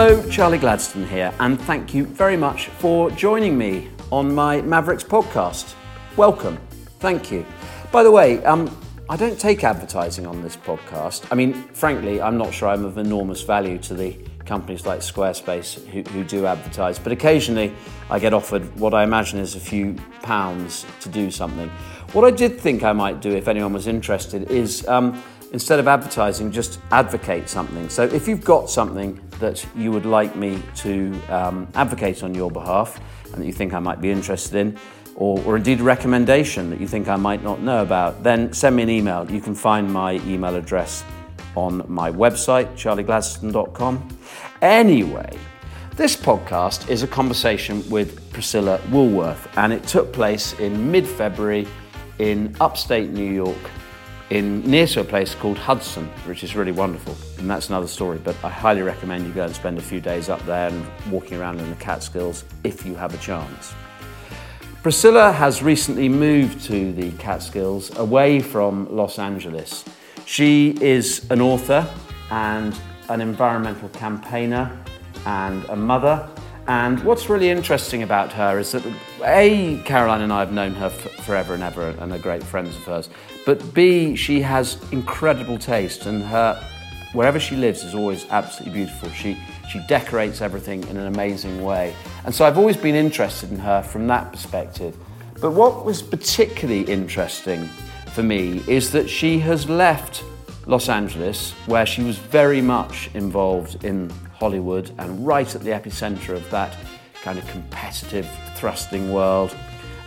Hello, Charlie Gladstone here, and thank you very much for joining me on my Mavericks podcast. Welcome. Thank you. By the way, um, I don't take advertising on this podcast. I mean, frankly, I'm not sure I'm of enormous value to the companies like Squarespace who, who, do advertise, but occasionally I get offered what I imagine is a few pounds to do something. What I did think I might do, if anyone was interested, is um, instead of advertising, just advocate something. So if you've got something that you would like me to um, advocate on your behalf and that you think I might be interested in, or, or indeed a recommendation that you think I might not know about, then send me an email. You can find my email address on my website, charliegladstone.com. Anyway, this podcast is a conversation with Priscilla Woolworth, and it took place in mid February in upstate New York, in near to a place called Hudson, which is really wonderful. And that's another story, but I highly recommend you go and spend a few days up there and walking around in the Catskills if you have a chance. Priscilla has recently moved to the Catskills away from Los Angeles. She is an author and an environmental campaigner and a mother. And what's really interesting about her is that A, Caroline and I have known her f- forever and ever and are great friends of hers. But B, she has incredible taste and her wherever she lives is always absolutely beautiful. She she decorates everything in an amazing way. And so I've always been interested in her from that perspective. But what was particularly interesting for me is that she has left Los Angeles, where she was very much involved in Hollywood and right at the epicenter of that kind of competitive, thrusting world,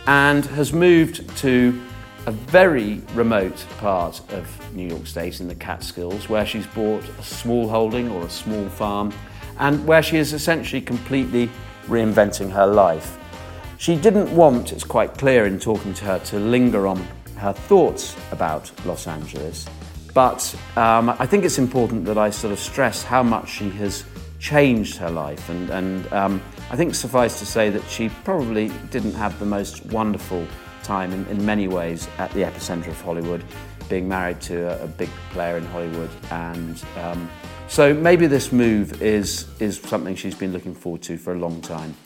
and has moved to a very remote part of New York State in the Catskills, where she's bought a small holding or a small farm and where she is essentially completely reinventing her life. She didn't want, it's quite clear in talking to her, to linger on her thoughts about Los Angeles, but um, I think it's important that I sort of stress how much she has changed her life, and, and um, I think suffice to say that she probably didn't have the most wonderful time in, in many ways at the epicenter of Hollywood, being married to a, a big player in Hollywood and um, so maybe this move is, is something she's been looking forward to for a long time.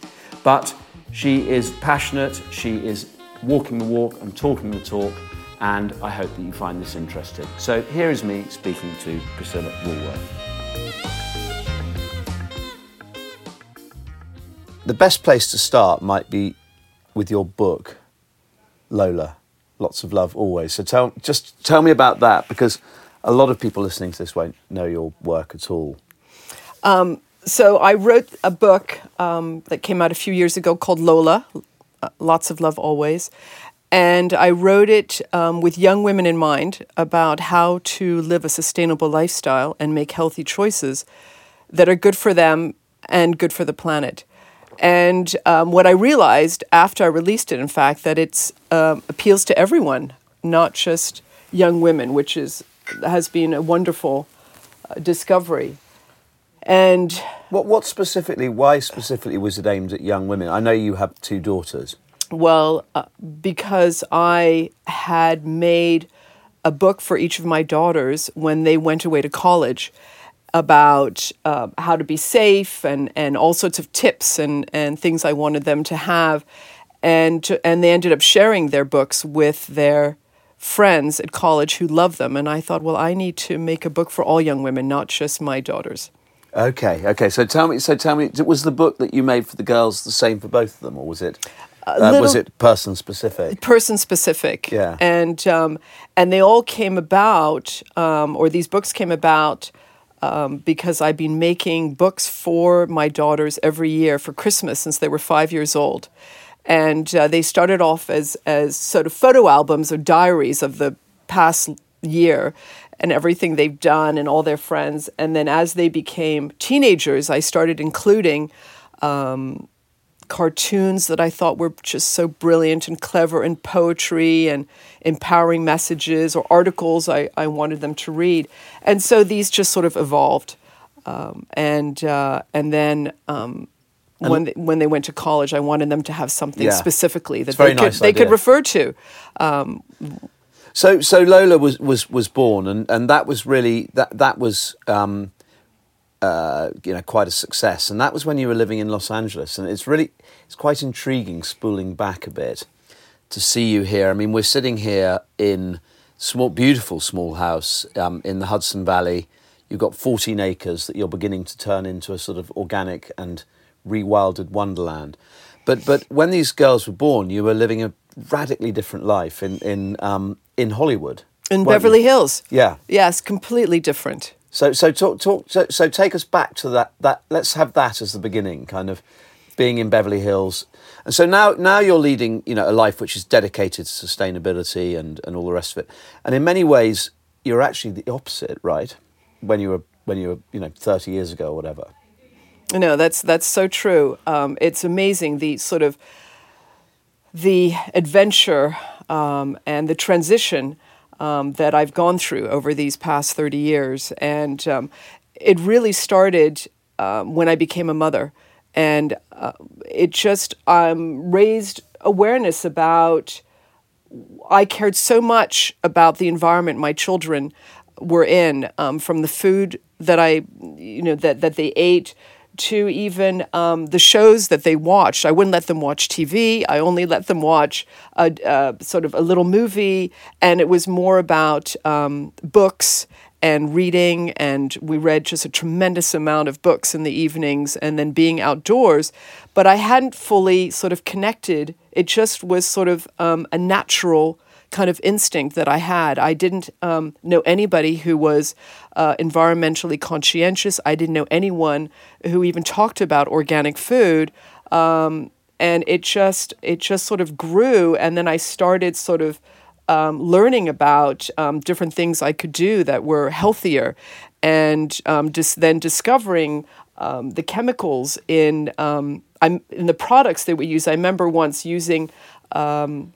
But she is passionate, she is walking the walk and talking the talk, and I hope that you find this interesting. So here is me speaking to Priscilla Woolworth. The best place to start might be with your book, Lola. Lots of love always. So tell, just tell me about that because a lot of people listening to this won't know your work at all. Um, so I wrote a book um, that came out a few years ago called Lola, uh, Lots of Love Always. And I wrote it um, with young women in mind about how to live a sustainable lifestyle and make healthy choices that are good for them and good for the planet. And um, what I realized after I released it, in fact, that it um, appeals to everyone, not just young women, which is has been a wonderful uh, discovery. And what, what specifically, why specifically was it aimed at young women? I know you have two daughters. Well, uh, because I had made a book for each of my daughters when they went away to college about uh, how to be safe and, and all sorts of tips and, and things I wanted them to have. And, to, and they ended up sharing their books with their friends at college who love them. And I thought, well, I need to make a book for all young women, not just my daughters. Okay, okay. So tell me, so tell me, was the book that you made for the girls the same for both of them, or was it? Uh, was it person specific? Person specific. Yeah. And um, and they all came about, um, or these books came about. Um, because I've been making books for my daughters every year for Christmas since they were five years old and uh, they started off as as sort of photo albums or diaries of the past year and everything they've done and all their friends. And then as they became teenagers, I started including um, cartoons that I thought were just so brilliant and clever, and poetry and empowering messages or articles I, I wanted them to read. And so these just sort of evolved. Um, and uh, and then um, and when they, when they went to college, I wanted them to have something yeah. specifically that they could nice they could refer to. Um, so so Lola was was was born, and and that was really that that was. Um, uh, you know, quite a success, and that was when you were living in Los Angeles. And it's really, it's quite intriguing, spooling back a bit, to see you here. I mean, we're sitting here in small, beautiful small house um, in the Hudson Valley. You've got 14 acres that you're beginning to turn into a sort of organic and rewilded wonderland. But but when these girls were born, you were living a radically different life in in um, in Hollywood. In Beverly you? Hills. Yeah. Yes, completely different. So so talk talk so, so take us back to that that let's have that as the beginning, kind of being in Beverly Hills. And so now now you're leading, you know, a life which is dedicated to sustainability and, and all the rest of it. And in many ways you're actually the opposite, right? When you were when you were, you know, 30 years ago or whatever. No, that's that's so true. Um, it's amazing the sort of the adventure um, and the transition um, that I've gone through over these past thirty years, and um, it really started um, when I became a mother, and uh, it just um, raised awareness about. I cared so much about the environment my children were in, um, from the food that I, you know, that that they ate to even um, the shows that they watched. I wouldn't let them watch TV. I only let them watch a, sort of a little movie, and it was more about um, books and reading. And we read just a tremendous amount of books in the evenings, and then being outdoors. But I hadn't fully sort of connected. It just was sort of um, a natural kind of instinct that I had. I didn't um, know anybody who was uh, environmentally conscientious. I didn't know anyone who even talked about organic food. Um, and it just it just sort of grew, and then I started sort of um, learning about um, different things I could do that were healthier, and um, just then discovering um, the chemicals in um, I'm in the products that we use. I remember once using um,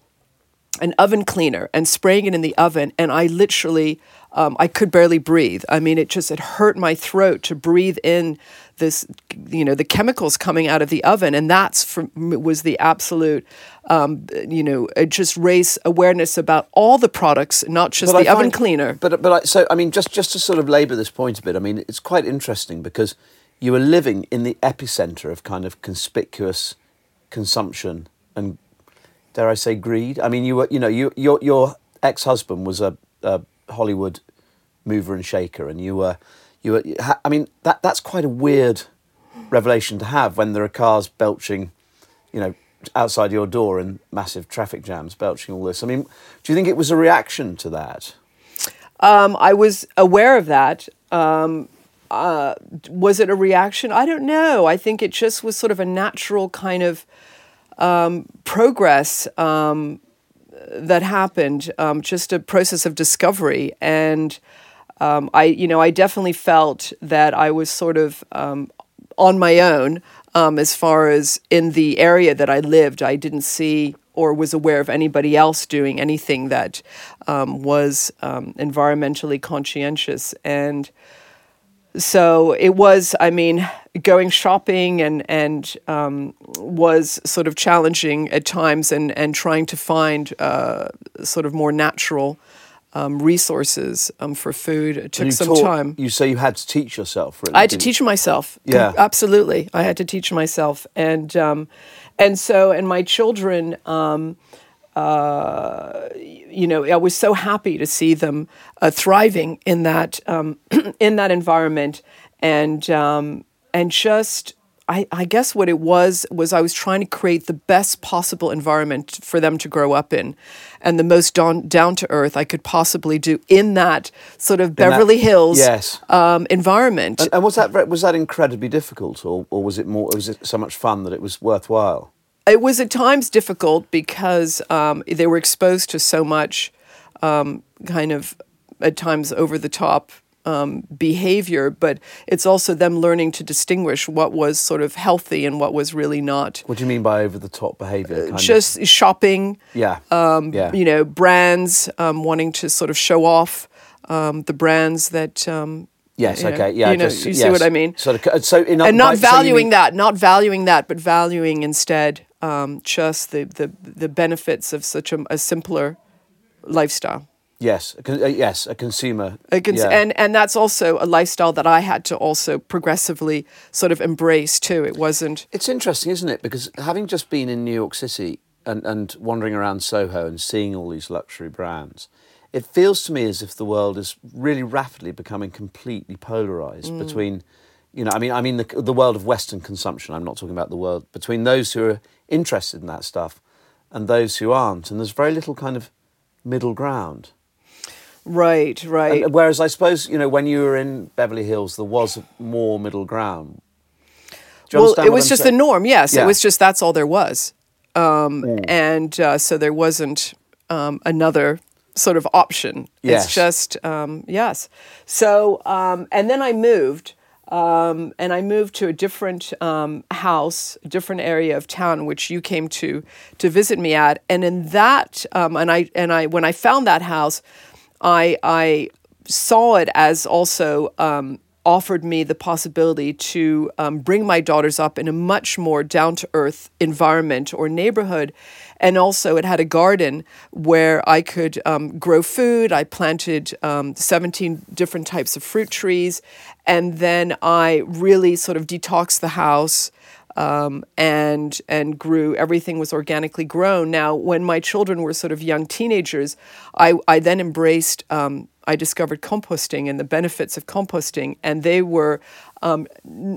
an oven cleaner and spraying it in the oven, and I literally um, I could barely breathe. I mean, it just it hurt my throat to breathe in this, you know, the chemicals coming out of the oven, and that's for was the absolute, um, you know, it just raise awareness about all the products, not just But the I oven find- cleaner. But but I, so I mean, just just to sort of labour this point a bit. I mean, it's quite interesting because you were living in the epicenter of kind of conspicuous consumption and dare I say greed. I mean, you were you know you your your ex husband was a, a Hollywood mover and shaker, and you were you were. I mean, that that's quite a weird revelation to have when there are cars belching, you know. Outside your door and massive traffic jams, belching all this. I mean, do you think it was a reaction to that? Um, I was aware of that. Um, uh, was it a reaction? I don't know. I think it just was sort of a natural kind of um, progress um, that happened, um, just a process of discovery. And um, I, you know, I definitely felt that I was sort of um, on my own as far as in the area that I lived. I didn't see or was aware of anybody else doing anything that um, was um, environmentally conscientious. And so it was, I mean, going shopping and, and um, was sort of challenging at times and, and trying to find uh, sort of more natural um, resources um, for food. It took some taught- time. You say you had to teach yourself. Really, I had to teach myself. Yeah. absolutely. I had to teach myself, and um, and so and my children. Um, uh, you know, I was so happy to see them uh, thriving in that um, in that environment, and um, and just. I, I guess what it was was I was trying to create the best possible environment for them to grow up in, and the most down down to earth I could possibly do in that sort of that- Beverly Hills yes. um, environment. And, and was that was that incredibly difficult, or, or was it more? Was it so much fun that it was worthwhile? It was at times difficult because um, they were exposed to so much um, kind of at times over the top um, behavior, but it's also them learning to distinguish what was sort of healthy and what was really not. What do you mean by over the top behaviour? Kind of- Just shopping, yeah, um, yeah. you know, brands um, wanting to sort of show off um, the brands that. Um, yes, you know, okay, yeah. you know, just- you see what I mean? Sort of, so in and not by- so valuing mean- that, not valuing that, but valuing instead um, just the, the the benefits of such a, a simpler lifestyle. Yes, a uh, yes, a consumer. A cons- yeah. and and that's also a lifestyle that I had to also progressively sort of embrace too. It wasn't It's interesting, isn't it? Because having just been in New York City and, and wandering around Soho and seeing all these luxury brands, it feels to me as if the world is really rapidly becoming completely polarized between, you know, I mean, I mean the, the world of Western consumption. I'm not talking about the world between those who are interested in that stuff and those who aren't. And there's very little kind of middle ground. Right, right. And whereas I suppose, you know, when you were in Beverly Hills, there was more middle ground. Well, it was I'm just saying? the norm. Yes, Yeah. it was just that's all there was, um, and uh, so there wasn't um, another sort of option. Yes. It's just um, yes. So um, and then I moved. Um, and I moved to a different um, house, a different area of town, which you came to to visit me at. And in that, um, and I and I when I found that house, I I saw it as also um, offered me the possibility to um, bring my daughters up in a much more down to earth environment or neighborhood. And also, it had a garden where I could um, grow food. I planted um, 17 different types of fruit trees. And then I really sort of detoxed the house um, and and grew. Everything was organically grown. Now, when my children were sort of young teenagers, I I then embraced. Um, I discovered composting and the benefits of composting, and they were, um,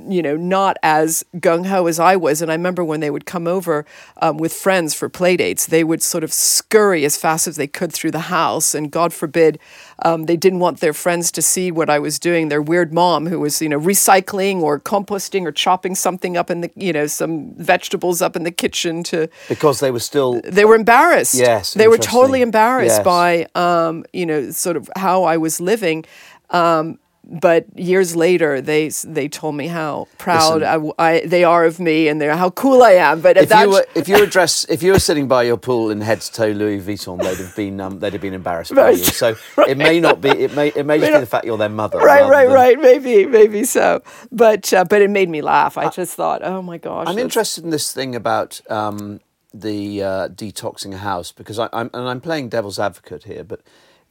you know, not as gung ho as I was. And I remember when they would come over um, with friends for play dates, they would sort of scurry as fast as they could through the house, and God forbid, um, they didn't want their friends to see what I was doing. Their weird mom, who was, you know, recycling or composting or chopping something up in the, you know, some vegetables up in the kitchen to Because they were still they were embarrassed. Yes, they were totally embarrassed Yes. by um, you know sort of how I was living. Um, but years later, they they told me how proud I, I- they are of me and they're how cool I am. But if you were if you were dressed if you were sitting by your pool in head to toe Louis Vuitton, they'd have been um, they'd have been embarrassed by you. So it may not be it may it may just be the fact you're their mother. right, right, than- right, maybe, maybe so. But uh, but it made me laugh. I just thought, oh my gosh, I'm that's- interested in this thing about um, the uh, detoxing a house because I, I'm and I'm playing devil's advocate here, but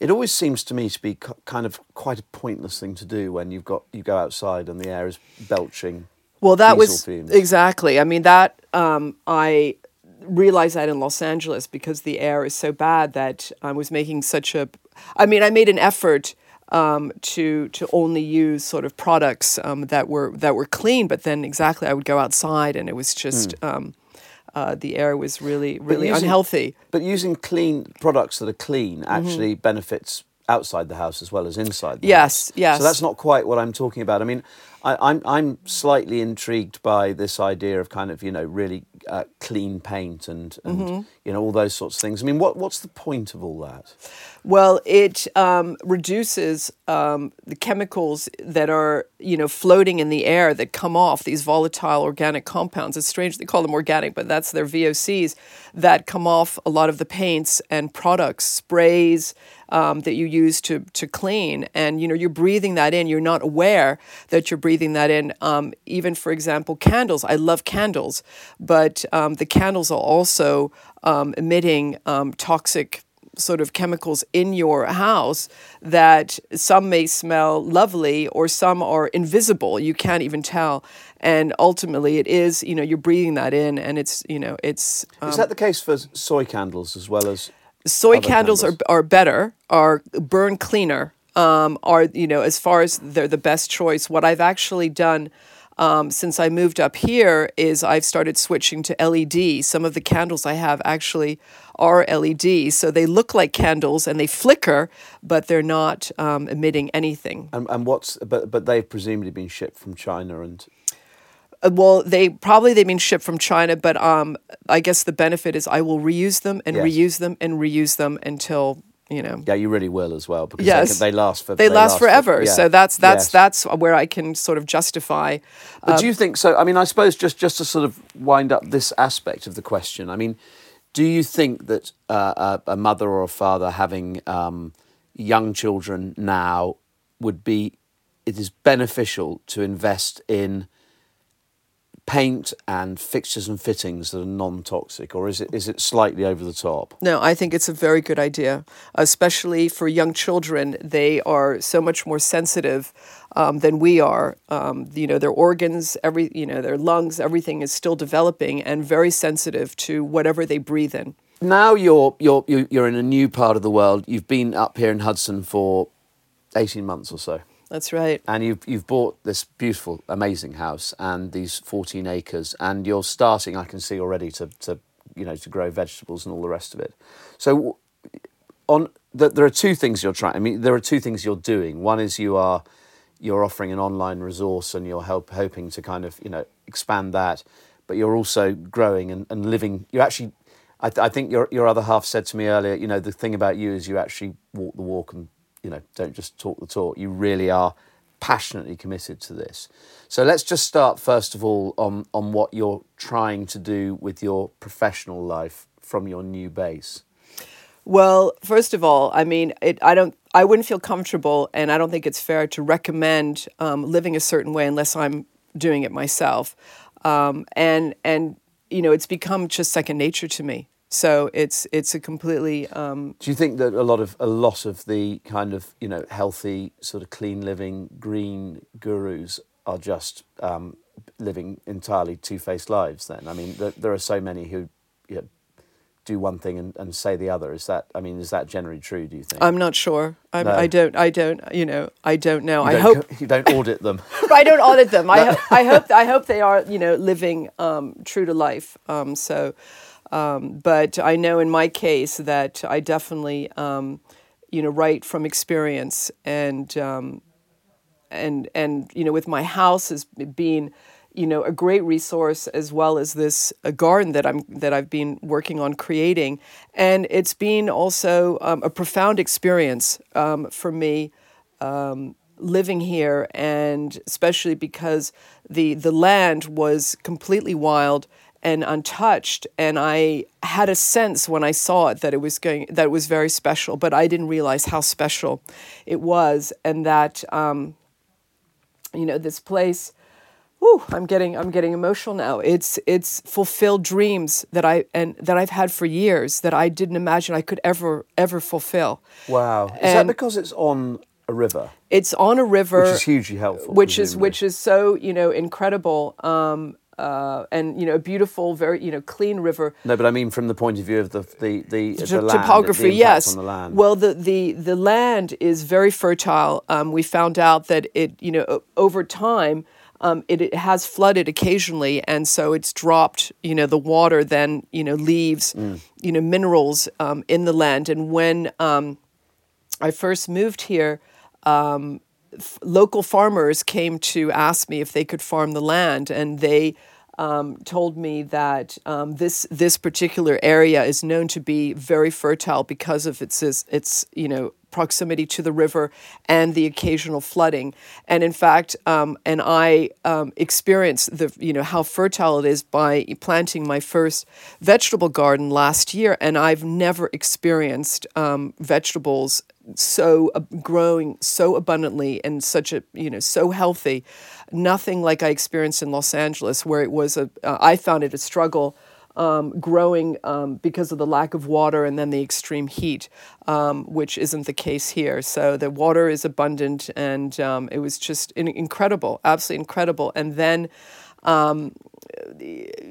it always seems to me to be kind of quite a pointless thing to do when you've got you go outside and the air is belching. Well, that was fumes. exactly. I mean, that um, I realized that in Los Angeles because the air is so bad that I was making such a. I mean, I made an effort um, to to only use sort of products um, that were that were clean, but then exactly I would go outside and it was just. Um, uh, the air was really, Hmm. But really using- unhealthy. But using clean products that are clean Mm-hmm. actually benefits outside the house as well as inside. The Yes, house. yes. So that's not quite what I'm talking about. I mean, I, I'm I'm slightly intrigued by this idea of kind of you know really uh, clean paint and and Mm-hmm. you know all those sorts of things. I mean, what what's the point of all that? Well, it um, reduces um, the chemicals that are, you know, floating in the air that come off these volatile organic compounds. It's strange they call them organic, but that's their VOCs that come off a lot of the paints and products, sprays um, that you use to to clean. And you know, you're breathing that in. You're not aware that you're breathing that in. Um, even, for example, candles. I love candles, but um, the candles are also um, emitting um, toxic sort of chemicals in your house that some may smell lovely or some are invisible you can't even tell and ultimately it is you know you're breathing that in and it's you know it's um, Is that the case for soy candles as well as? soy candles, candles? are are better are burn cleaner um, are you know as far as they're the best choice what i've actually done um, since I moved up here is I've started switching to LED. Some of the candles I have actually are LED, so they look like candles and they flicker, but they're not um, emitting anything. And, and what's but but they've presumably been shipped from China and Uh, well, they probably they've been shipped from China, but um, I guess the benefit is I will reuse them and Yes. reuse them and reuse them until you know yeah, you really will as well because yes, they, can, they last for they, last, forever. yeah. So that's that's Yes. that's where I can sort of justify. But do you think so? I mean, I suppose just just to sort of wind up this aspect of the question. I mean, do you think that uh, a, a mother or a father having um, young children now would be it is beneficial to invest in paint and fixtures and fittings that are non-toxic, or is it is it slightly over the top? No, I think it's a very good idea, especially for young children. They are so much more sensitive um, than we are. Um, you know, their organs, every you know, their lungs, everything is still developing and very sensitive to whatever they breathe in. Now you're you're you're you're in a new part of the world. You've been up here in Hudson for eighteen months or so. That's right. and you've you've bought this beautiful, amazing house and these 14 acres, and you're starting. I can see already to to you know to grow vegetables and all the rest of it. So, on the, there are two things you're trying. I mean, there are two things you're doing. One is you are you're offering an online resource and you're help, hoping to kind of you know expand that, but you're also growing and, and living. You actually, I, th- I think your your other half said to me earlier. You know, the thing about you is you actually walk the walk and you know don't just talk the talk. You really are passionately committed to this. So let's just start first of all on on what you're trying to do with your professional life from your new base. Well, first of all, I mean, it, I don't, I wouldn't feel comfortable, and I don't think it's fair to recommend um, living a certain way unless I'm doing it myself. Um, and and you know, it's become just second nature to me. So it's it's a completely um, Do you think that a lot of a lot of the kind of you know healthy sort of clean living green gurus are just um, living entirely two faced lives? Then I mean, there, there are so many who you know, do one thing and, and say the other. Is that I mean, is that generally true? Do you think? I'm not sure. I'm, No. I don't. I don't. You know. I don't know. I don't hope. co- you don't audit them. I don't audit them. I, ho- I hope I hope they are you know living um, true to life. Um, so, um, but I know in my case that I definitely um, you know write from experience and um, and and you know with my house as being you know a great resource as well as this a garden that I'm that I've been working on creating. And it's been also um, a profound experience um, for me um, living here. And especially because the the land was completely wild and untouched and I had a sense when I saw it that it was going that it was very special but I didn't realize how special it was and that um, you know this place Whew, I'm getting I'm getting emotional now. It's it's fulfilled dreams that I and that I've had for years that I didn't imagine I could ever ever fulfill. Wow. Is that because it's on a river, It's on a river, which is hugely helpful? which is which is so you know incredible um, uh, and you know beautiful, very you know clean river. No, but I mean from the point of view of the the the, the land, topography, the yes. on the land. Well, the, the the land is very fertile. Um, we found out that it, you know, over time, um, it, it has flooded occasionally, and so it's dropped. You know, the water then you know leaves, Mm. you know, minerals um, in the land. And when um, I first moved here, um, f- local farmers came to ask me if they could farm the land, and they um, told me that um, this this particular area is known to be very fertile because of its its, its you know proximity to the river and the occasional flooding. And in fact, um, and I um, experienced the you know how fertile it is by planting my first vegetable garden last year, and I've never experienced um, vegetables so uh, growing so abundantly and such a you know so healthy. Nothing like I experienced in Los Angeles, where it was a uh, I found it a struggle um, growing um, because of the lack of water and then the extreme heat, um, which isn't the case here. So the water is abundant, and um, it was just in- incredible, absolutely incredible. And then um,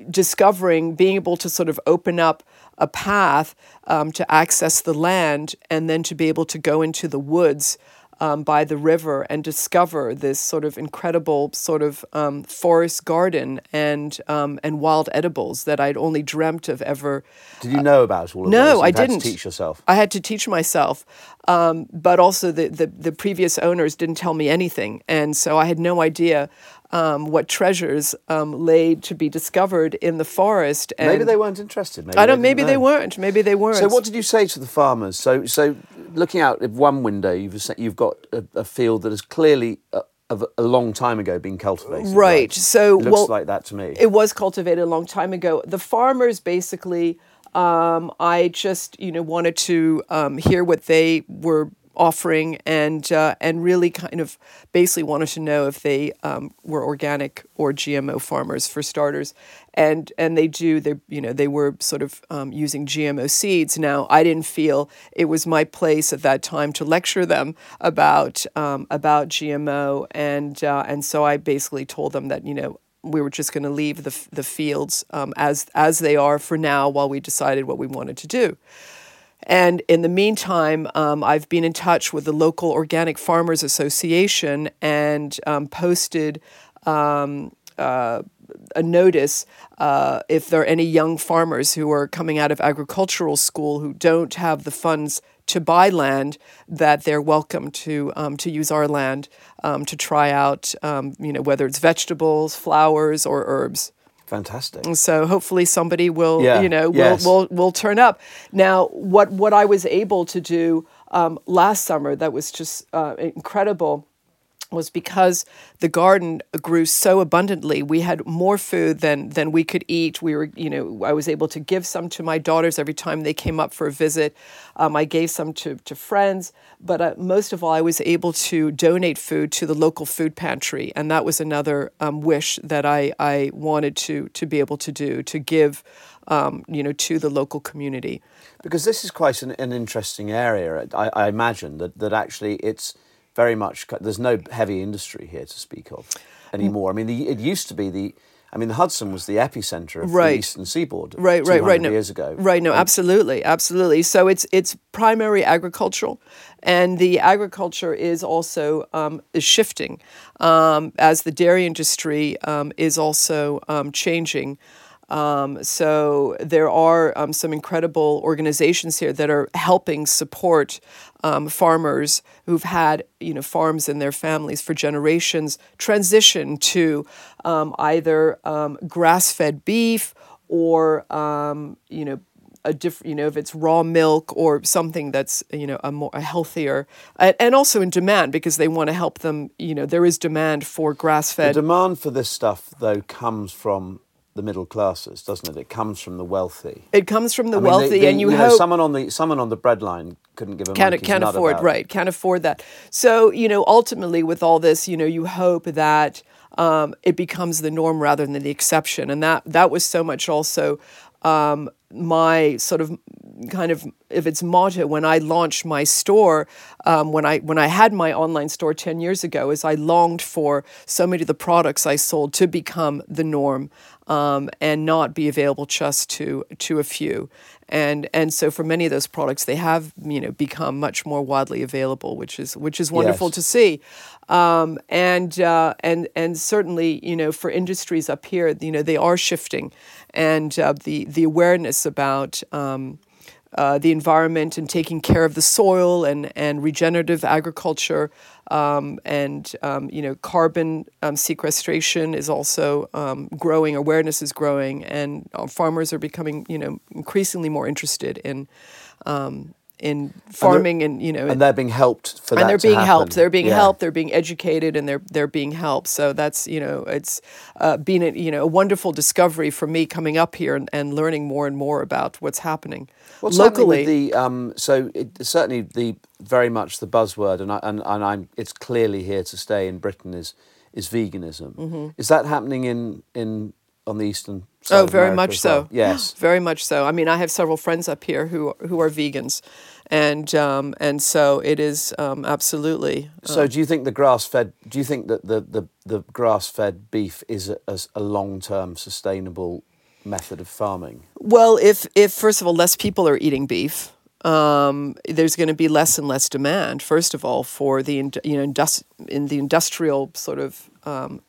discovering, being able to sort of open up a path um, to access the land, and then to be able to go into the woods. Um, by the river and discover this sort of incredible sort of um, forest garden and um, and wild edibles that I'd only dreamt of ever Did you know about all of uh, no, I had didn't. teach yourself. I had to teach myself, um, but also the, the the previous owners didn't tell me anything, and so I had no idea um, what treasures um, lay to be discovered in the forest. And Maybe they weren't interested. Maybe I don't. didn't Maybe they weren't. Maybe they weren't. So what did you say to the farmers? So so looking out of one window, you've you've got a, a field that has clearly uh, of a long time ago been cultivated. Right. So, it looks well, like that to me. It was cultivated a long time ago. The farmers basically, um, I just you know wanted to um, hear what they were offering and uh, and really kind of basically wanted to know if they um, were organic or GMO farmers for starters, and and they do they you know they were sort of um, using GMO seeds. Now I didn't feel it was my place at that time to lecture them about um, about GMO, and uh, and so I basically told them that you know we were just going to leave the the fields um, as as they are for now while we decided what we wanted to do. And in the meantime, um, I've been in touch with the local Organic Farmers Association and um, posted um, uh, a notice uh, if there are any young farmers who are coming out of agricultural school who don't have the funds to buy land, that they're welcome to um, to use our land um, to try out, um, you know, whether it's vegetables, flowers, or herbs. Fantastic. And so hopefully somebody will, Yeah, you know, will, yes. will will turn up. Now, what what I was able to do um, last summer that was just uh, incredible was because the garden grew so abundantly. We had more food than than we could eat. We were, you know, I was able to give some to my daughters every time they came up for a visit. Um, I gave some to to friends, but uh, most of all, I was able to donate food to the local food pantry, and that was another um, wish that I I wanted to to be able to do to give, um, you know, to the local community. Because this is quite an, an interesting area. I, I imagine that, that actually it's very much, there's no heavy industry here to speak of anymore. I mean, the, it used to be the, I mean, the Hudson was the epicenter of Right. the eastern seaboard right, right, 200 right. No, years ago. Right. No, absolutely, absolutely. So it's it's primary agricultural, and the agriculture is also um, is shifting um, as the dairy industry um, is also um, changing. Um, so there are um, some incredible organizations here that are helping support um, farmers who've had you know farms in their families for generations transition to um, either um, grass-fed beef or um, you know a different you know if it's raw milk or something that's you know a more a healthier and, also in demand because they want to help them you know there is demand for grass-fed demand for this stuff, though, comes from the middle classes, doesn't it? It comes from the wealthy. it comes from the I mean, wealthy the- the- and you, know, hope someone on the someone on the breadline couldn't give a can't can't afford right can't afford that so you know ultimately with all this you know you hope that um, it becomes the norm rather than the exception and that that was so much also um, my sort of kind of if its motto when I launched my store um, when I when I had my online store 10 years ago is I longed for so many of the products I sold to become the norm um, and not be available just to to a few. And and so for many of those products they have you know become much more widely available which is which is wonderful Yes. to see. Um, and uh, and and certainly you know for industries up here you know they are shifting. And uh, the the awareness about um, uh, the environment and taking care of the soil and, and regenerative agriculture. Um, and um, you know carbon um, sequestration is also um, growing awareness is growing and uh, farmers are becoming you know increasingly more interested in um, in farming and, you know and they're being helped for that and they're being happen. helped. They're being Yeah. helped. They're being educated, and they're they're being helped. So that's you know it's uh, been a, you know a wonderful discovery for me coming up here and, and learning more and more about what's happening What's happening locally. with the um, so it, certainly the very much the buzzword, and I, and and I'm it's clearly here to stay in Britain is is veganism. Mm-hmm. Is that happening in in on the eastern? Side Oh, very America much well? so. Yes. very much so. I mean, I have several friends up here who who are vegans, and um, and so it is um, absolutely. So do you think the grass fed? Do you think that the the, the grass fed beef is a, a, long term sustainable method of farming? Well, if if first of all less people are eating beef, um, there's going to be less and less demand. First of all, for the you know in the industrial sort of um,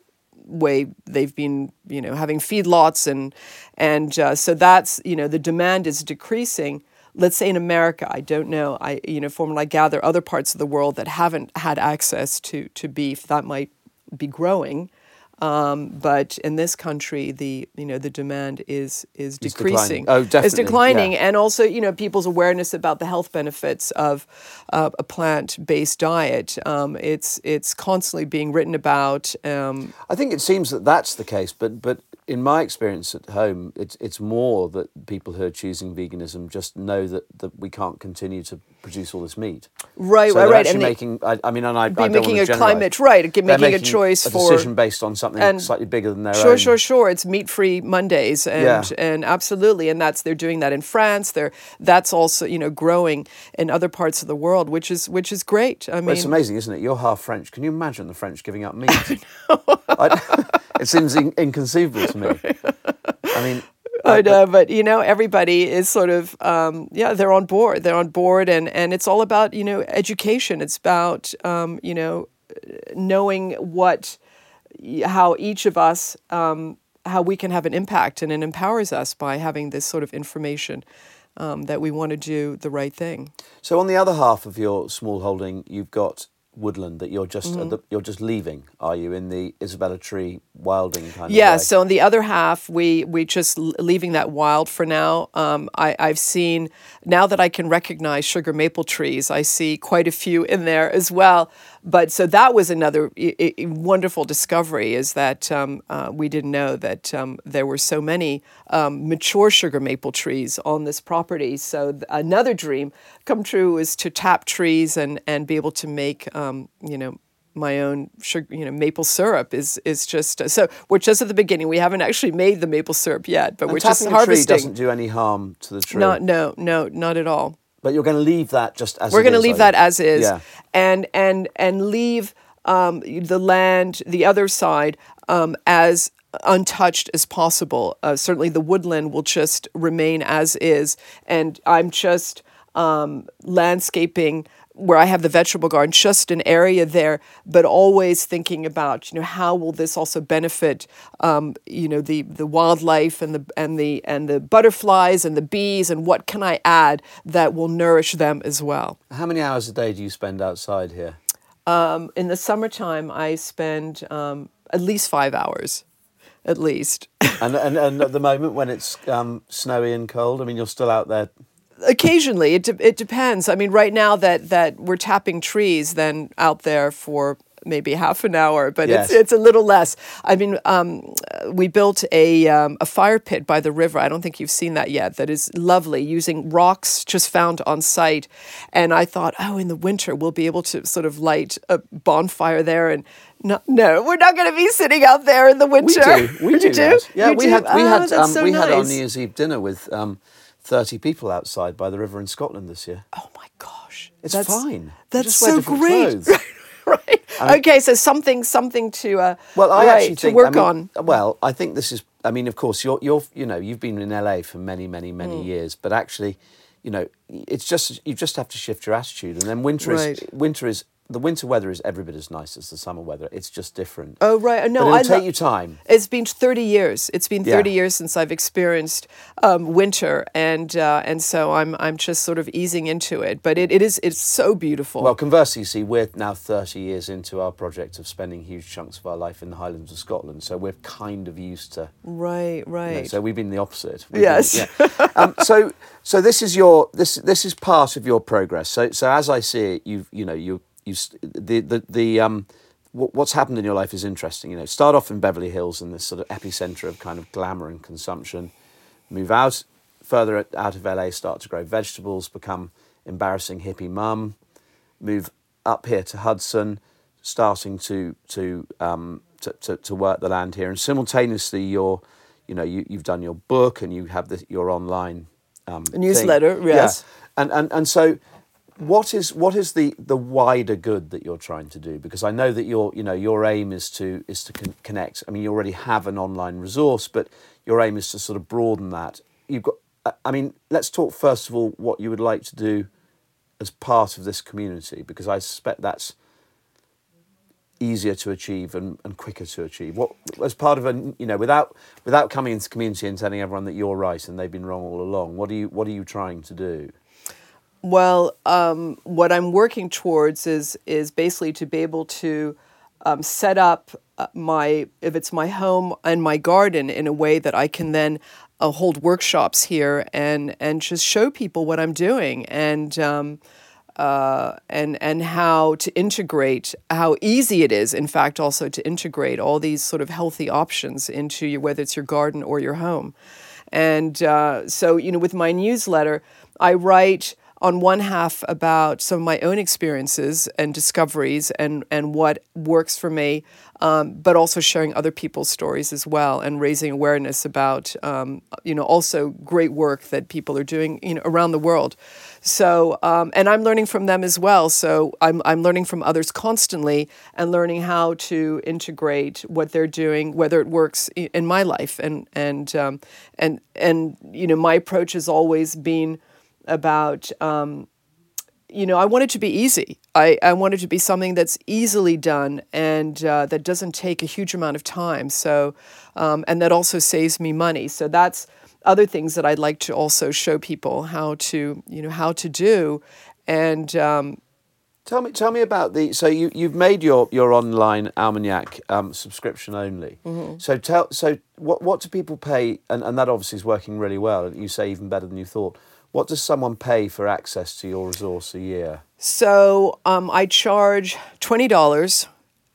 way they've been you know having feedlots and and uh, so that's you know the demand is decreasing. Let's say in America, I don't know. I you know from what I gather, other parts of the world that haven't had access to to beef that might be growing. Um, but in this country, the you know the demand is is It's declining. decreasing. Oh, It's declining, yeah. and also you know people's awareness about the health benefits of uh, a plant-based diet. Um, it's it's constantly being written about. Um, I think it seems that that's the case, but but in my experience at home, it's it's more that people who are choosing veganism just know that, that we can't continue to produce all this meat. Right, so right, right. Actually making. I, I mean, and I, I Be don't making a climate- right, They're making a choice a for- decision based on something and- slightly bigger than their Sure, own. sure, sure. sure. It's meat free Mondays, and Yeah. and absolutely, and that's they're doing that in France. They're that's also you know growing in other parts of the world, which is which is great. I mean, it's amazing, isn't it? You're half French. Can you imagine the French giving up meat? I it seems in, inconceivable to me. I mean, I know, but you know, everybody is sort of um, yeah, they're on board. They're on board, and and it's all about you know education. It's about um, you know knowing what how each of us um, how we can have an impact, and it empowers us by having this sort of information um, that we want to do the right thing. So on the other half of your small holding, you've got woodland that you're just Mm-hmm. uh, the, you're just leaving. Are you in the Isabella Tree wilding kind of Yeah. So on the other half, we we just leaving that wild for now. Um, I, I've seen now that I can recognize sugar maple trees. I see quite a few in there as well. But so that was another i- i- wonderful discovery is that um, uh, we didn't know that um, there were so many um, mature sugar maple trees on this property. So th- another dream come true is to tap trees and and be able to make um, you know my own sugar, you know, maple syrup is is just so we're just at the beginning. We haven't actually made the maple syrup yet, but And we're just a tree harvesting. doesn't do any harm to the tree. Not no no not at all. But you're going to leave that just as We're going to leave that as is, Yeah. and and and leave um, the land, the other side, um, as untouched as possible. Uh, certainly, the woodland will just remain as is, and I'm just um, landscaping where I have the vegetable garden, just an area there, but always thinking about, you know, how will this also benefit, um, you know, the the wildlife and the and the and the butterflies and the bees, and what can I add that will nourish them as well. How many hours a day do you spend outside here? In the summertime, I spend um, at least five hours, at least. And, and and at the moment when it's um, snowy and cold, I mean, you're still out there. Occasionally it, de- it depends i mean right now that that we're tapping trees then out there for maybe half an hour but Yes. it's it's a little less i mean um, we built a um, a fire pit by the river i don't think you've seen that yet that is lovely using rocks just found on site and i thought oh in the winter we'll be able to sort of light a bonfire there and no, no we're not going to be sitting out there in the winter. We do. We do. that. Yeah, You we do? had we Oh, had um, so we had our. New Year's Eve dinner with um, thirty people outside by the river in Scotland this year. Oh my gosh. It's that's, fine. That's so great. right. okay, so something something to uh Well, I right, actually to think work I mean, on. Well, I think this is. I mean, of course, you're you're you know you've been in LA for many many many Mm. years, but actually, you know, it's just you just have to shift your attitude, and then winter is winter is the winter weather is every bit as nice as the summer weather. It's just different. Oh right. No, it'll I take lo- you time. It's been 30 years. It's been 30 Yeah. years since I've experienced um, winter, and uh, and so I'm I'm just sort of easing into it. But it, it is it's so beautiful. Well, conversely, you see, we're now 30 years into our project of spending huge chunks of our life in the Highlands of Scotland, so we're kind of used to right, you know, right. so we've been the opposite. We've Yes. Been, yeah. um, so so this is your this this is part of your progress. So so as I see it, you've you know you you the the the um what's happened in your life is interesting. You know, start off in Beverly Hills in this sort of epicenter of kind of glamour and consumption, move out further out of LA, start to grow vegetables, become embarrassing hippie mum, move up here to Hudson, starting to to um, to, to, to work the land here, and simultaneously you're, you know, you, you've done your book and you have the, your online um, thing. newsletter, yes. Yeah. And, and and so, what is what is the the wider good that you're trying to do? Because I know that your you know your aim is to is to con- connect. I mean, you already have an online resource, but your aim is to sort of broaden that. You've got. I- mean, let's talk first of all what you would like to do as part of this community, because I suspect that's easier to achieve and, and quicker to achieve. What as part of a you know without without coming into community and telling everyone that you're right and they've been wrong all along. What are you what are you trying to do? Well, um, what I'm working towards is is basically to be able to um, set up uh, my if it's my home and my garden in a way that I can then uh, hold workshops here and and just show people what I'm doing and. Um, uh, and and how to integrate how easy it is in fact also to integrate all these sort of healthy options into your whether it's your garden or your home and uh, so you know with my newsletter i write on one half about some of my own experiences and discoveries and, and what works for me, um, but also sharing other people's stories as well and raising awareness about, um, you know, also great work that people are doing, you know, around the world. So, um, and I'm learning from them as well. So I'm, I'm learning from others constantly and learning how to integrate what they're doing, whether it works in my life. And, and, um, and, and, you know, my approach has always been, about um, you know i want it to be easy I, I want it to be something that's easily done and uh, that doesn't take a huge amount of time so um, and that also saves me money so that's other things that i'd like to also show people how to you know how to do and um, Tell me, tell me about the. So you you've made your your online almanac um, subscription only. Mm-hmm. So tell so what what do people pay? And, and that obviously is working really well. You say even better than you thought. What does someone pay for access to your resource a year? So um, I charge twenty dollars,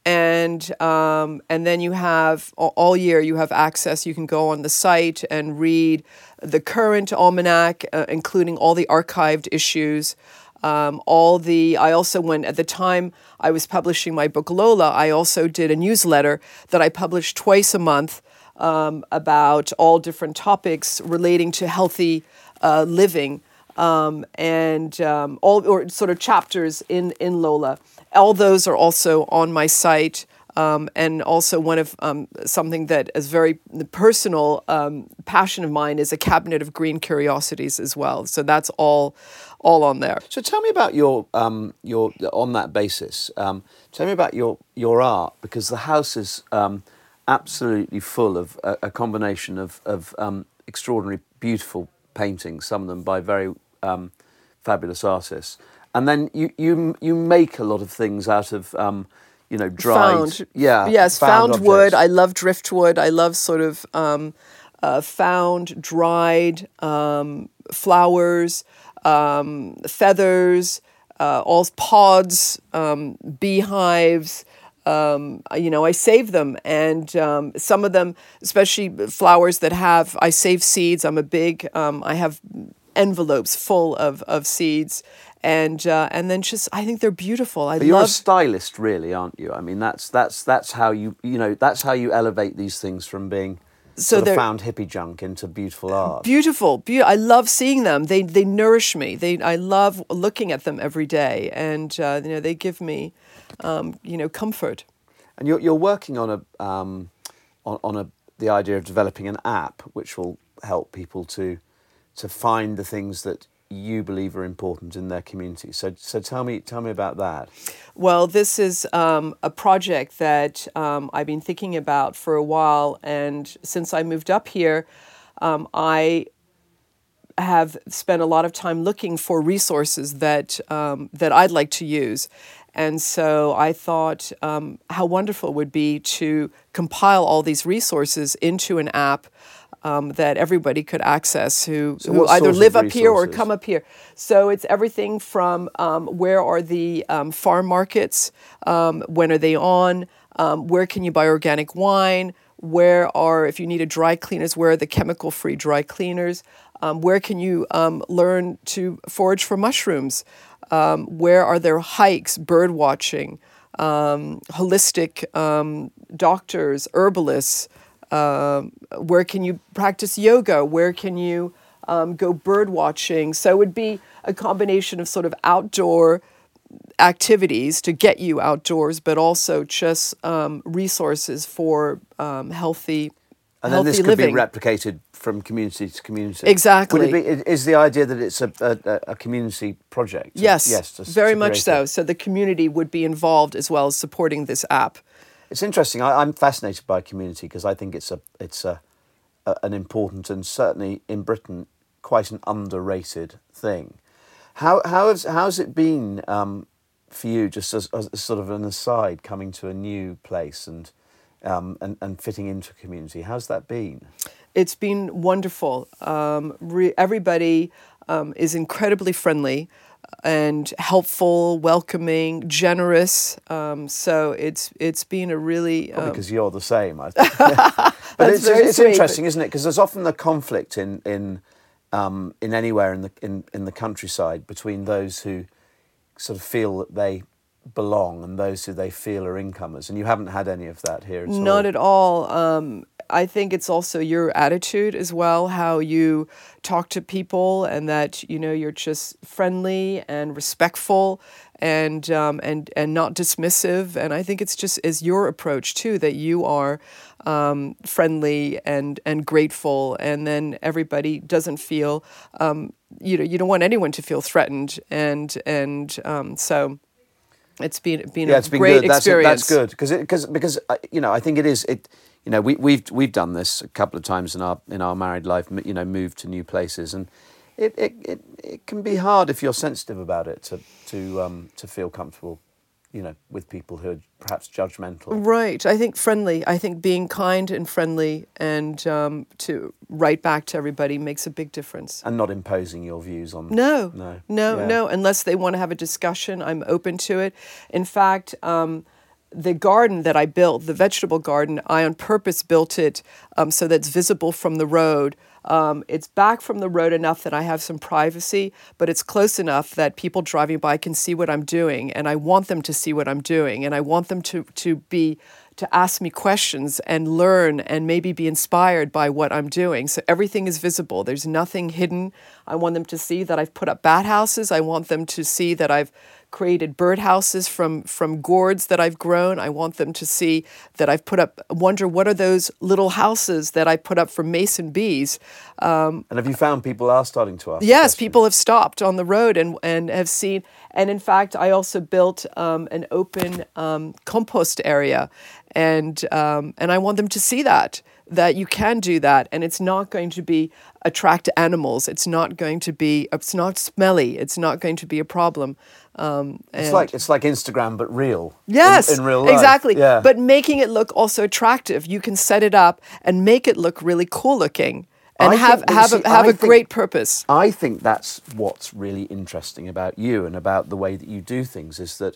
and um, and then you have all year you have access. You can go on the site and read the current almanac, uh, including all the archived issues. Um, all the I also went at the time I was publishing my book Lola. I also did a newsletter that I published twice a month um, about all different topics relating to healthy uh, living um, and um, all or sort of chapters in in Lola. All those are also on my site. Um, and also one of um, something that is very personal um, passion of mine is a cabinet of green curiosities as well. So that's all, all on there. So tell me about your um, your on that basis. Tell me about your your art because the house is absolutely full of a, a combination of of extraordinary, beautiful paintings, some of them by very um, fabulous artists. And then you, you, you make a lot of things out of, um, you know, dried. Found. Yeah. Yes, found, found wood. I love driftwood. I love sort of um, uh, found, dried um, flowers, um, feathers, uh, all pods, um, beehives um, you know, I save them, and um, some of them, especially flowers that have, I save seeds. I'm a big, um, I have envelopes full of, of seeds, and uh, and then just I think they're beautiful. I but you're a stylist, really, aren't you? I mean, that's that's that's how you you know that's how you elevate these things from being so they found hippie junk into beautiful art. Beautiful, be- I love seeing them. They they nourish me. They I love looking at them every day, and uh, you know they give me um, you know, comfort. And you're, you're working on a um, on, on a the idea of developing an app which will help people to to find the things that you believe are important in their community. So, so tell me, tell me about that. Well, this is um, a project that um, I've been thinking about for a while, and since I moved up here, um, I have spent a lot of time looking for resources that um, that I'd like to use. And so I thought um, how wonderful it would be to compile all these resources into an app um, that everybody could access who, so who either live up here or come up here. So it's everything from um, where are the um, farm markets, um, when are they on, um, where can you buy organic wine, where are, if you need a dry cleaners, where are the chemical free dry cleaners, where can you learn to forage for mushrooms. Um, where are there hikes, bird watching, um, holistic um, doctors, herbalists? Um, where can you practice yoga? Where can you um, go bird watching? So it would be a combination of sort of outdoor activities to get you outdoors, but also just um, resources for healthy. And then this could living. be replicated from community to community. Exactly. Be, is the idea that it's a, a, a community project? Yes, yes, to, very to much so. It. So the community would be involved as well as supporting this app. It's interesting. I, am fascinated by community because I think it's a it's a, a, an important and certainly in Britain quite an underrated thing. How how has how's it been um, for you? Just as, as sort of an aside, coming to a new place and um, and, and fitting into community. How's that been? It's been wonderful. Um, re- everybody um, is incredibly friendly and helpful, welcoming, generous. Um, so it's it's been a really um, because you're the same. I think. but it's, it's sweet, interesting, isn't it? Because there's often the conflict in in um, in anywhere in the in, in the countryside between those who sort of feel that they belong and those who they feel are incomers, and you haven't had any of that here at all. Not at all. Um, I think it's also your attitude as well, how you talk to people, and that you know you're just friendly and respectful, and um, and and not dismissive. And I think it's just is your approach too that you are um, friendly and and grateful, and then everybody doesn't feel. Um, you know, you don't want anyone to feel threatened, and and um, so it's been been yeah, a it's been great good. That's, experience. that's good because because because uh, you know I think it is it. You know, we, we've we've done this a couple of times in our in our married life. You know, moved to new places, and it it, it, it can be hard if you're sensitive about it to to um, to feel comfortable. You know, with people who are perhaps judgmental. Right. I think friendly. I think being kind and friendly and um, to write back to everybody makes a big difference. and not imposing your views on. No, no, no, Yeah. no. Unless they want to have a discussion, I'm open to it. In fact, um, the garden that I built, the vegetable garden, I on purpose built it um, so that's visible from the road. Um, it's back from the road enough that I have some privacy, but it's close enough that people driving by can see what I'm doing, and I want them to see what I'm doing, and I want them to to be to ask me questions and learn and maybe be inspired by what I'm doing. So everything is visible. There's nothing hidden. I want them to see that I've put up bat houses. I want them to see that I've created birdhouses from from gourds that I've grown. I want them to see that I've put up wonder what are those little houses that I put up for mason bees. And have you found people are starting to ask? Yes, people have stopped on the road and, and have seen. And in fact, I also built um, an open um, compost area, and um, and I want them to see that that you can do that, and it's not going to be attract animals. It's not going to be. It's not smelly. It's not going to be a problem. Um, It's like it's like Instagram, but real. in- Yes, in, real life. exactly. Yeah. But making it look also attractive. You can set it up and make it look really cool looking, and I have think- have see, a, have I a think- great purpose. I think that's what's really interesting about you and about the way that you do things is that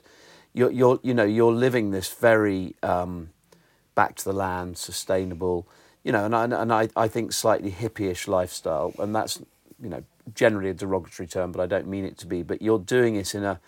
you're, you're you know you're living this very um, back to the land, sustainable, you know, and I, and I, I think slightly hippie-ish lifestyle, and that's you know generally a derogatory term, but I don't mean it to be. But you're doing it in a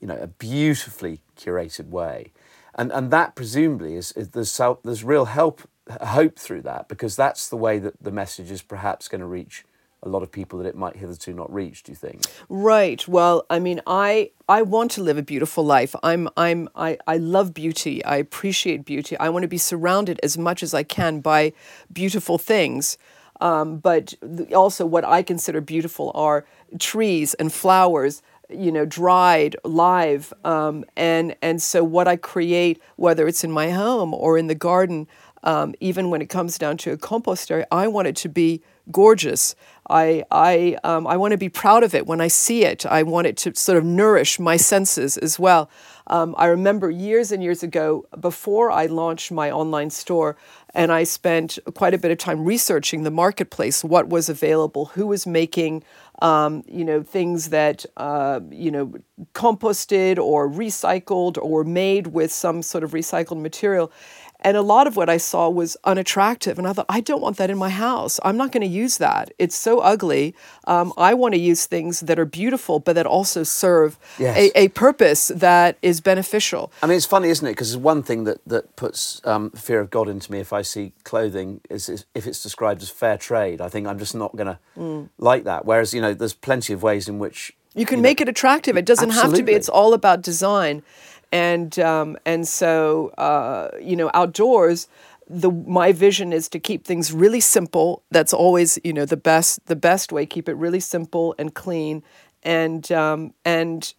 you know a beautifully curated way, and and that presumably is, is there's there's real help hope through that because that's the way that the message is perhaps going to reach a lot of people that it might hitherto not reach. Do you think? Right. Well, I mean, I I want to live a beautiful life. I'm I'm I, I love beauty. I appreciate beauty. I want to be surrounded as much as I can by beautiful things. Um, but also, what I consider beautiful are trees and flowers. You know, dried, live, um, and and so what I create, whether it's in my home or in the garden, um, even when it comes down to a compost area, I want it to be gorgeous. I I um, I want to be proud of it when I see it. I want it to sort of nourish my senses as well. Um, I remember years and years ago, before I launched my online store, and I spent quite a bit of time researching the marketplace, what was available, who was making, um, you know, things that uh, you know composted or recycled or made with some sort of recycled material. And a lot of what I saw was unattractive. And I thought, I don't want that in my house. I'm not going to use that. It's so ugly. Um, I want to use things that are beautiful, but that also serve Yes. a, a purpose that is beneficial. I mean, it's funny, isn't it? Because one thing that that puts um, fear of God into me if I see clothing is, is if it's described as fair trade. I think I'm just not going to Mm. like that. Whereas you know, there's plenty of ways in which You can know, make it attractive. It doesn't have to be. It's all about design, and um, and so uh, you know, outdoors. The my vision is to keep things really simple. That's always you know the best the best way. Keep it really simple and clean, and um, and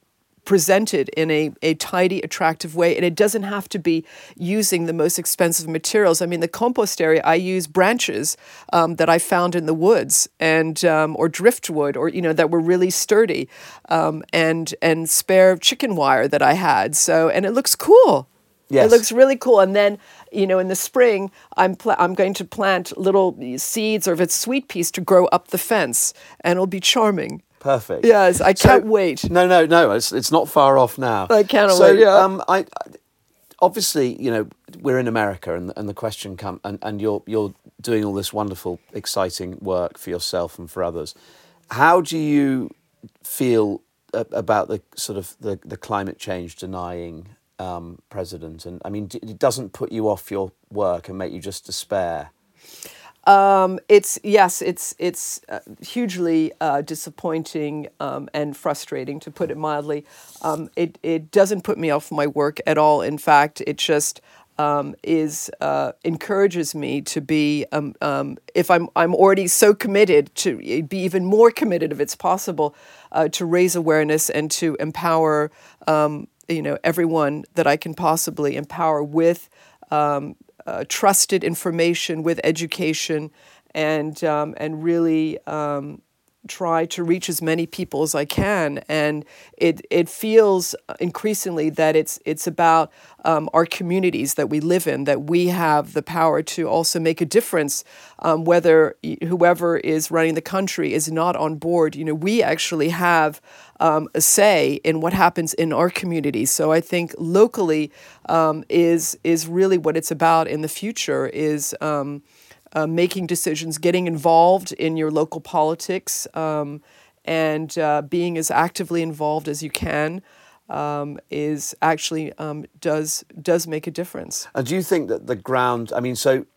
presented in a, a tidy, attractive way. And it doesn't have to be using the most expensive materials. I mean, the compost area, I use branches um, that I found in the woods and um, or driftwood or, you know, that were really sturdy um, and, and spare chicken wire that I had. So, and it looks cool. Yes. It looks really cool. And then, you know, in the spring, I'm pla- I'm going to plant little seeds or if it's sweet peas to grow up the fence, and it'll be charming. Perfect. Yes, I So- can't wait. No, no, no. It's it's not far off now. I cannot so, wait, yeah. Um, I obviously, you know, we're in America, and and the question come, and, and you're you're doing all this wonderful, exciting work for yourself and for others. How do you feel about the sort of the, the climate change denying um, president? And I mean, it doesn't put you off your work and make you just despair. Um, it's yes, it's it's uh, hugely uh, disappointing um, and frustrating, to put it mildly. Um, it it doesn't put me off my work at all. In fact, it just um, is uh, encourages me to be. Um, um, if I'm I'm already so committed to be even more committed, if it's possible, uh, to raise awareness and to empower. You know everyone that I can possibly empower with um, uh, trusted information with education and um, and really um, try to reach as many people as I can. And it it feels increasingly that it's it's about um, our communities that we live in that we have the power to also make a difference. Um, whether whoever is running the country is not on board, you know, we actually have um, a say in what happens in our communities. So I think locally um, is is really what it's about in the future is. Um, uh, making decisions, getting involved in your local politics, um, and uh, being as actively involved as you can um, is actually um, does does make a difference. And do you think that the ground? I mean, so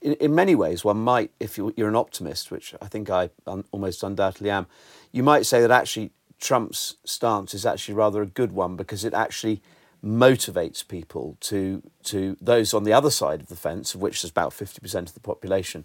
in, in many ways, one might, if you, you're an optimist, which I think I un, almost undoubtedly am, you might say that actually Trump's stance is actually rather a good one because it actually motivates people to to those on the other side of the fence, of which there's about fifty percent of the population,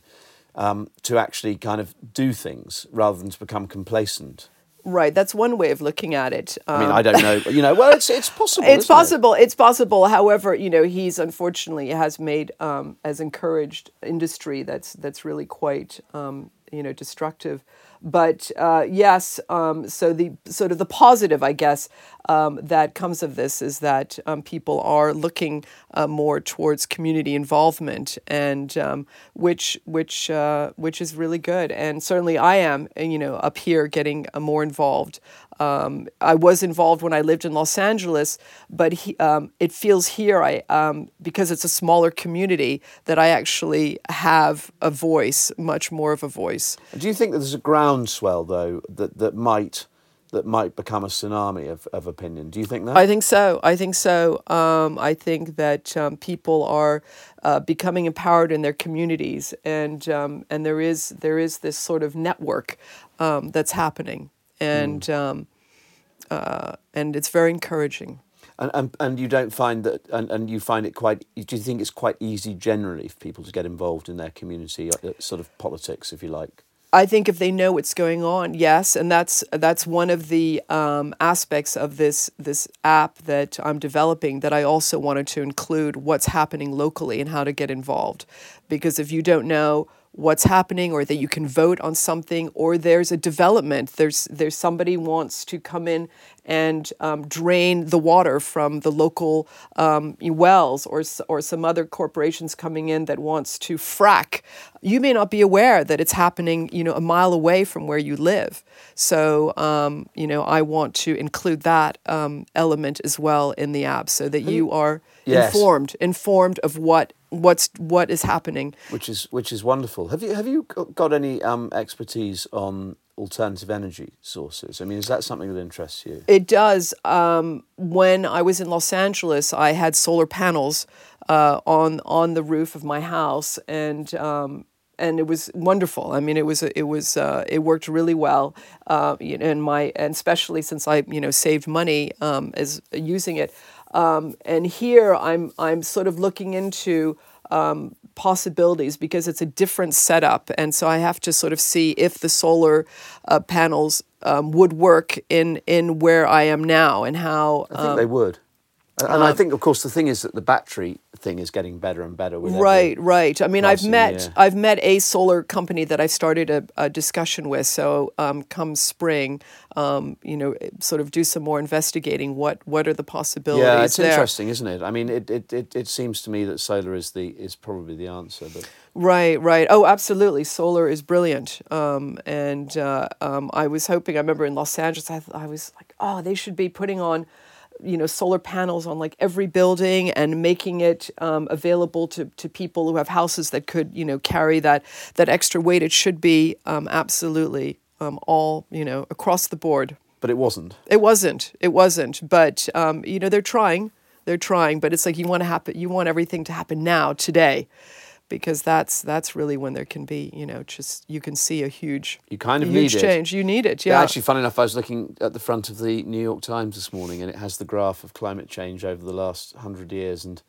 um, to actually kind of do things rather than to become complacent. Right, that's one way of looking at it. I mean, I don't know, you know. Well, it's it's possible. Um, it's isn't it? possible. It's possible. However, you know, he's unfortunately has made um, has encouraged industry that's that's really quite um, you know destructive. But uh, yes, um, so the sort of the positive, I guess, um, that comes of this is that um, people are looking uh, more towards community involvement, and um, which which uh, which is really good. And certainly, I am, you know, up here getting uh, more involved. Um, I was involved when I lived in Los Angeles, but he, um, it feels here I um, because it's a smaller community that I actually have a voice, much more of a voice. Do you think that there's a groundswell though that, that might that might become a tsunami of, of opinion? Do you think that? I think so. I think so. Um, I think that um, people are uh, becoming empowered in their communities, and um, and there is there is this sort of network um, that's happening, and um, uh, and it's very encouraging. and, and and you don't find that and, and you find it quite do you think it's quite easy generally for people to get involved in their community uh, sort of politics if you like I think if they know what's going on, yes, and that's that's one of the um, aspects of this this app that I'm developing. That I also wanted to include what's happening locally and how to get involved, because if you don't know what's happening or that you can vote on something or there's a development. There's there's somebody wants to come in and um, drain the water from the local um, wells or or some other corporations coming in that wants to frack. You may not be aware that it's happening you know a mile away from where you live. So um, you know I want to include that um, element as well in the app so that you are Yes. informed informed of what what's what is happening which is which is wonderful have you have you got any um, expertise on alternative energy sources i mean is that something that interests you It does. Um, when I was in Los Angeles, I had solar panels uh, on on the roof of my house, and um, and it was wonderful. I mean, it was it was uh, it worked really well. Uh, you know, and my and especially since I you know saved money um, as using it. Um, and here I'm I'm sort of looking into um, possibilities because it's a different setup, and so I have to sort of see if the solar uh, panels um, would work in in where I am now and how. i think um, they would And I think, of course, the thing is that the battery thing is getting better and better with Right, right. I mean, I've met. I've met a solar company that I started a, a discussion with. So um, come spring, um, you know, sort of do some more investigating. What what are the possibilities? Yeah, it's there. interesting, isn't it? I mean, it, it, it, it seems to me that solar is the is probably the answer, but Right, right. Oh, absolutely. Solar is brilliant. Um, and uh, um, I was hoping. I remember in Los Angeles, I, I was like, oh, they should be putting on, you know, solar panels on like every building and making it um, available to, to people who have houses that could, you know, carry that that extra weight. It should be um, absolutely um, all, you know, across the board. but it wasn't. It wasn't. It wasn't. But um, you know, they're trying. They're trying. But it's like you want to happen. You want everything to happen now, today, because that's that's really when there can be. You know, just you can see a huge. You kind of huge need it. change. You need it. Yeah. Actually, fun enough, I was looking at the front of the New York Times this morning, and it has the graph of climate change over the last hundred years, and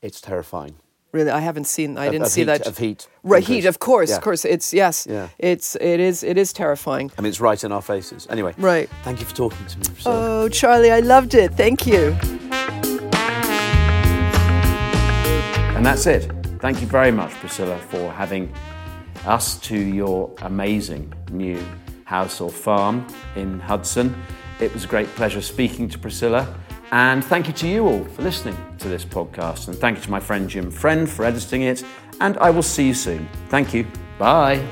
it's terrifying. really, I haven't seen. I Of- didn't of see heat- that. of heat Right, heat. Of course, Yeah. of course. It's yes. Yeah. It's it is it is terrifying. I mean, it's right in our faces. Anyway, Right. Thank you for talking to me, Priscilla. Oh, Charlie, I loved it. Thank you. And that's it. Thank you very much, Priscilla, for having us to your amazing new house or farm in Hudson. It was a great pleasure speaking to Priscilla. And thank you to you all for listening to this podcast. And thank you to my friend Jim Friend for editing it. And I will see you soon. Thank you. Bye.